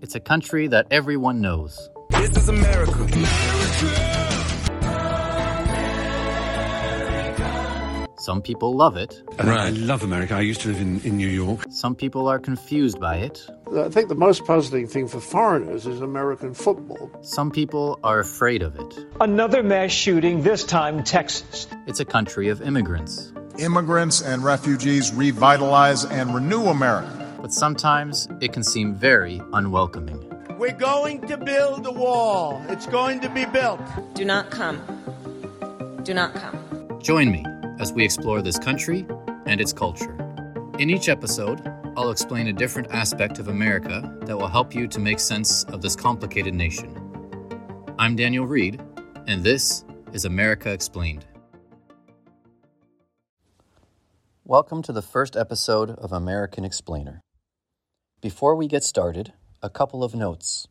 It's a country that everyone knows. This is America. Some people love it. Right. I love America. I used to live in, in New York. Some people are confused by it. I think the most puzzling thing for foreigners is American football. Some people are afraid of it. Another mass shooting, this time Texas. It's a country of immigrants. Immigrants and refugees revitalize and renew America. But sometimes it can seem very unwelcoming. We're going to build a wall. It's going to be built. Do not come. Do not come. Join me as we explore this country and its culture. In each episode, I'll explain a different aspect of America that will help you to make sense of this complicated nation. I'm Daniel Reed, and this is America Explained. Welcome to the first episode of American Explainer. Before we get started, a couple of notes.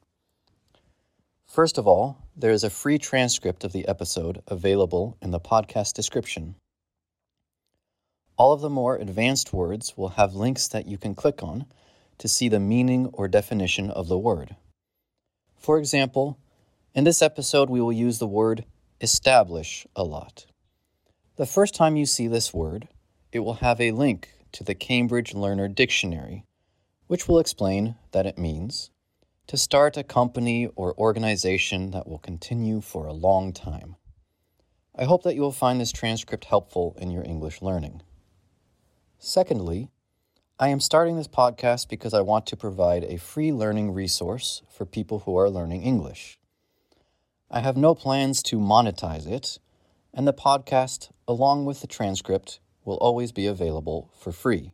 First of all, there is a free transcript of the episode available in the podcast description. All of the more advanced words will have links that you can click on to see the meaning or definition of the word. For example, in this episode, we will use the word establish a lot. The first time you see this word, it will have a link to the Cambridge Learner Dictionary, which will explain that it means to start a company or organization that will continue for a long time. I hope that you will find this transcript helpful in your English learning. Secondly, I am starting this podcast because I want to provide a free learning resource for people who are learning English. I have no plans to monetize it, and the podcast, along with the transcript, will always be available for free.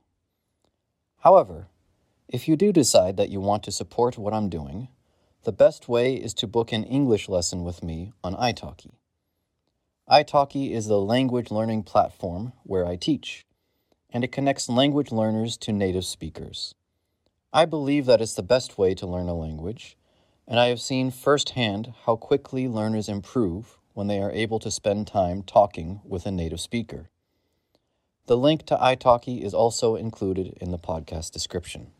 However, if you do decide that you want to support what I'm doing, the best way is to book an English lesson with me on italki. italki is the language learning platform where I teach and it connects language learners to native speakers. I believe that it's the best way to learn a language, and I have seen firsthand how quickly learners improve when they are able to spend time talking with a native speaker. The link to italki is also included in the podcast description.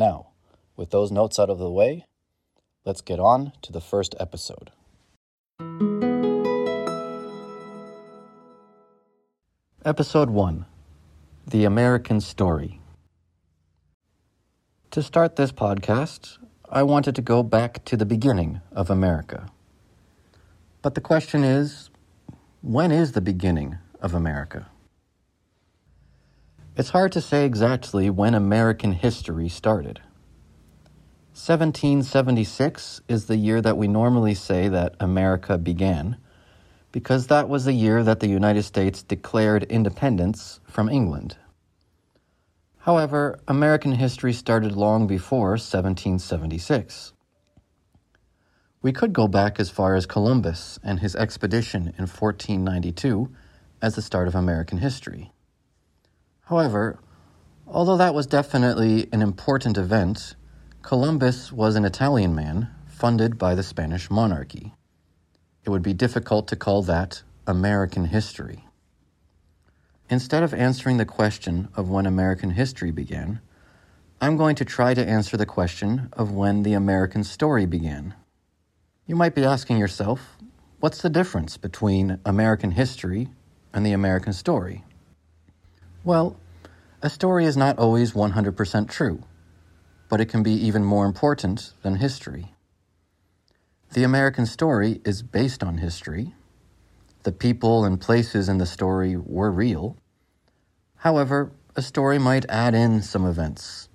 Now, with those notes out of the way, let's get on to the first episode. Episode 1 the American Story. To start this podcast, I wanted to go back to the beginning of America. But the question is when is the beginning of America? It's hard to say exactly when American history started. 1776 is the year that we normally say that America began because that was the year that the United States declared independence from England. However, American history started long before 1776. We could go back as far as Columbus and his expedition in 1492 as the start of American history. However, although that was definitely an important event, Columbus was an Italian man funded by the Spanish monarchy it would be difficult to call that American history. Instead of answering the question of when American history began, I'm going to try to answer the question of when the American story began. You might be asking yourself, what's the difference between American history and the American story? Well, a story is not always 100% true, but it can be even more important than history. The American story is based on history. The people and places in the story were real. However, a story might add in some events.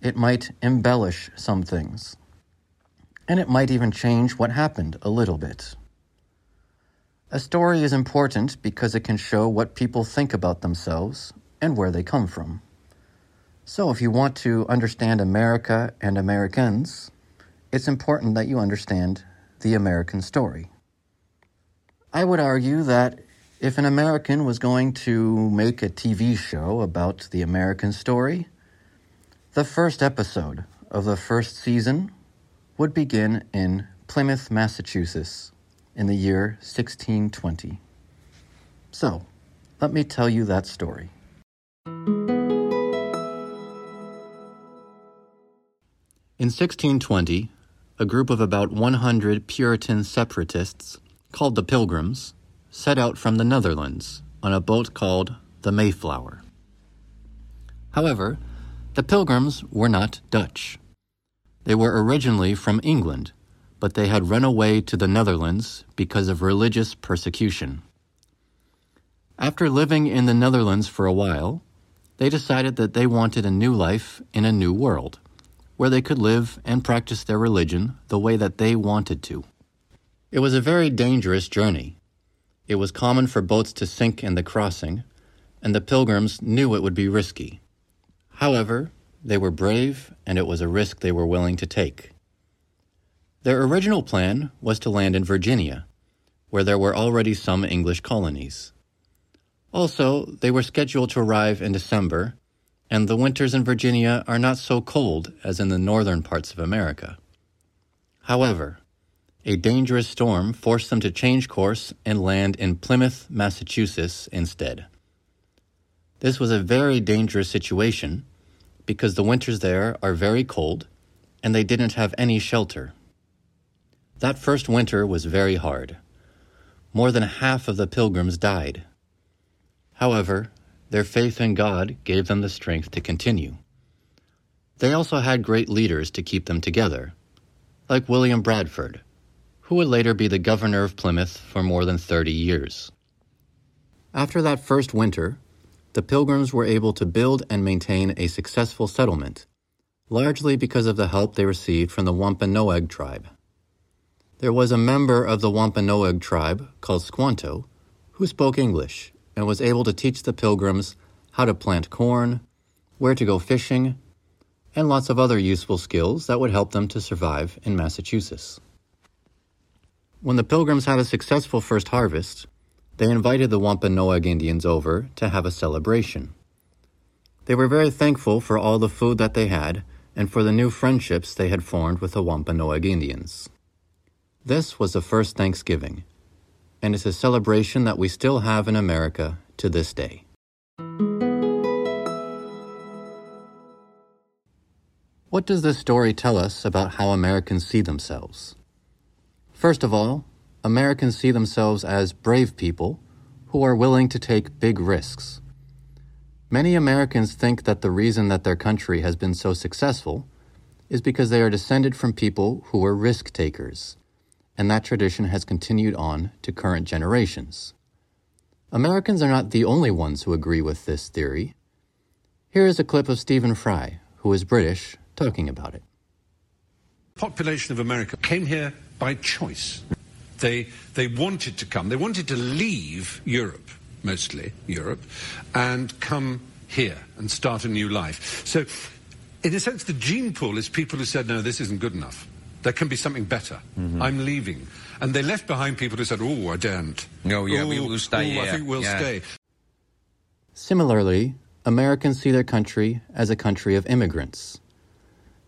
It might embellish some things. And it might even change what happened a little bit. A story is important because it can show what people think about themselves and where they come from. So, if you want to understand America and Americans, it's important that you understand the American story. I would argue that if an American was going to make a TV show about the American story, the first episode of the first season would begin in Plymouth, Massachusetts, in the year 1620. So, let me tell you that story. In 1620, a group of about 100 Puritan separatists, called the Pilgrims, set out from the Netherlands on a boat called the Mayflower. However, the Pilgrims were not Dutch. They were originally from England, but they had run away to the Netherlands because of religious persecution. After living in the Netherlands for a while, they decided that they wanted a new life in a new world, where they could live and practice their religion the way that they wanted to. It was a very dangerous journey. It was common for boats to sink in the crossing, and the pilgrims knew it would be risky. However, they were brave, and it was a risk they were willing to take. Their original plan was to land in Virginia, where there were already some English colonies. Also, they were scheduled to arrive in December, and the winters in Virginia are not so cold as in the northern parts of America. However, a dangerous storm forced them to change course and land in Plymouth, Massachusetts instead. This was a very dangerous situation because the winters there are very cold and they didn't have any shelter. That first winter was very hard. More than half of the pilgrims died. However, their faith in God gave them the strength to continue. They also had great leaders to keep them together, like William Bradford, who would later be the governor of Plymouth for more than 30 years. After that first winter, the Pilgrims were able to build and maintain a successful settlement, largely because of the help they received from the Wampanoag tribe. There was a member of the Wampanoag tribe called Squanto who spoke English and was able to teach the Pilgrims how to plant corn, where to go fishing, and lots of other useful skills that would help them to survive in Massachusetts. When the Pilgrims had a successful first harvest, they invited the Wampanoag Indians over to have a celebration. They were very thankful for all the food that they had and for the new friendships they had formed with the Wampanoag Indians. This was the first Thanksgiving, and it's a celebration that we still have in America to this day. What does this story tell us about how Americans see themselves? First of all, Americans see themselves as brave people who are willing to take big risks. Many Americans think that the reason that their country has been so successful is because they are descended from people who were risk takers, and that tradition has continued on to current generations. Americans are not the only ones who agree with this theory. Here is a clip of Stephen Fry, who is British, talking about it. population of America came here by choice. They, they wanted to come. They wanted to leave Europe, mostly Europe, and come here and start a new life. So, in a sense, the gene pool is people who said, no, this isn't good enough. There can be something better. Mm-hmm. I'm leaving. And they left behind people who said, oh, I daren't. No, yeah, we will stay ooh, I think we'll Yeah. stay. Similarly, Americans see their country as a country of immigrants.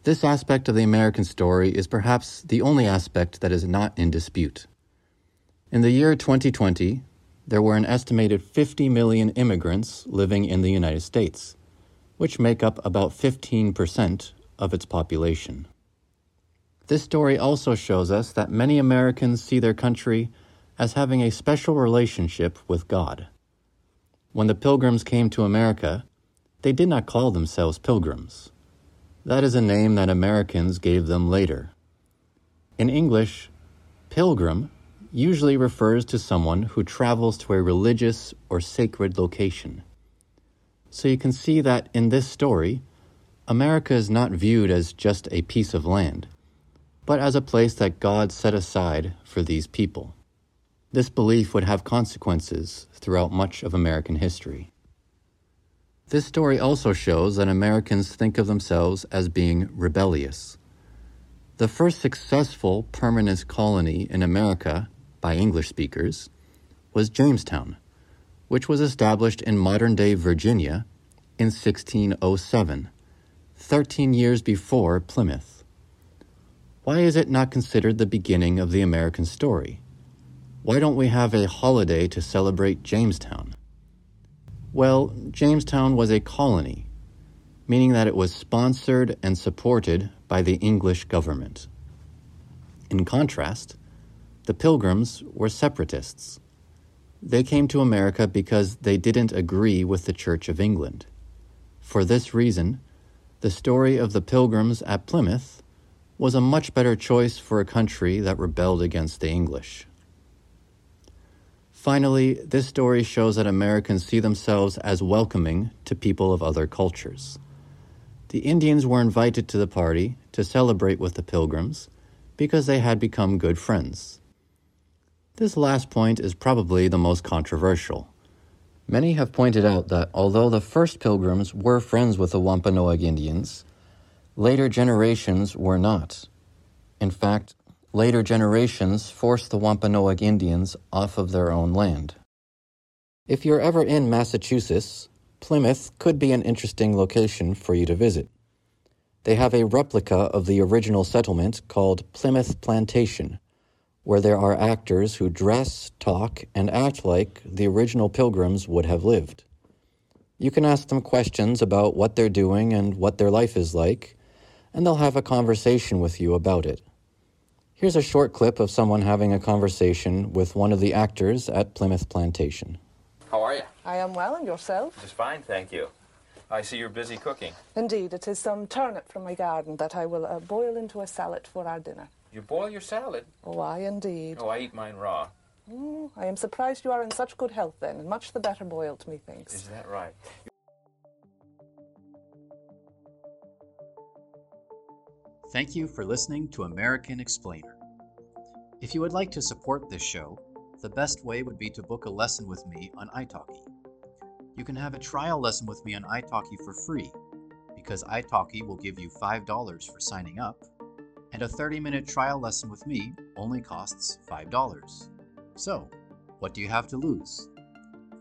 This aspect of the American story is perhaps the only aspect that is not in dispute. In the year 2020, there were an estimated 50 million immigrants living in the United States, which make up about 15% of its population. This story also shows us that many Americans see their country as having a special relationship with God. When the Pilgrims came to America, they did not call themselves Pilgrims. That is a name that Americans gave them later. In English, pilgrim usually refers to someone who travels to a religious or sacred location. So you can see that in this story, America is not viewed as just a piece of land, but as a place that God set aside for these people. This belief would have consequences throughout much of American history. This story also shows that Americans think of themselves as being rebellious. The first successful permanent colony in America by English speakers was Jamestown, which was established in modern day Virginia in 1607, 13 years before Plymouth. Why is it not considered the beginning of the American story? Why don't we have a holiday to celebrate Jamestown? Well, Jamestown was a colony, meaning that it was sponsored and supported by the English government. In contrast, the Pilgrims were separatists. They came to America because they didn't agree with the Church of England. For this reason, the story of the Pilgrims at Plymouth was a much better choice for a country that rebelled against the English. Finally, this story shows that Americans see themselves as welcoming to people of other cultures. The Indians were invited to the party to celebrate with the Pilgrims because they had become good friends. This last point is probably the most controversial. Many have pointed out that although the first Pilgrims were friends with the Wampanoag Indians, later generations were not. In fact, Later generations forced the Wampanoag Indians off of their own land. If you're ever in Massachusetts, Plymouth could be an interesting location for you to visit. They have a replica of the original settlement called Plymouth Plantation, where there are actors who dress, talk, and act like the original pilgrims would have lived. You can ask them questions about what they're doing and what their life is like, and they'll have a conversation with you about it. Here's a short clip of someone having a conversation with one of the actors at Plymouth Plantation. How are you? I am well, and yourself? Just fine, thank you. I see you're busy cooking. Indeed, it is some turnip from my garden that I will uh, boil into a salad for our dinner. You boil your salad? Oh, I indeed. Oh, I eat mine raw. Mm, I am surprised you are in such good health then, and much the better boiled, methinks. Is that right? Thank you for listening to American Explainer. If you would like to support this show, the best way would be to book a lesson with me on italki. You can have a trial lesson with me on italki for free, because italki will give you $5 for signing up, and a 30 minute trial lesson with me only costs $5. So, what do you have to lose?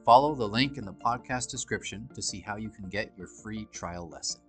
Follow the link in the podcast description to see how you can get your free trial lesson.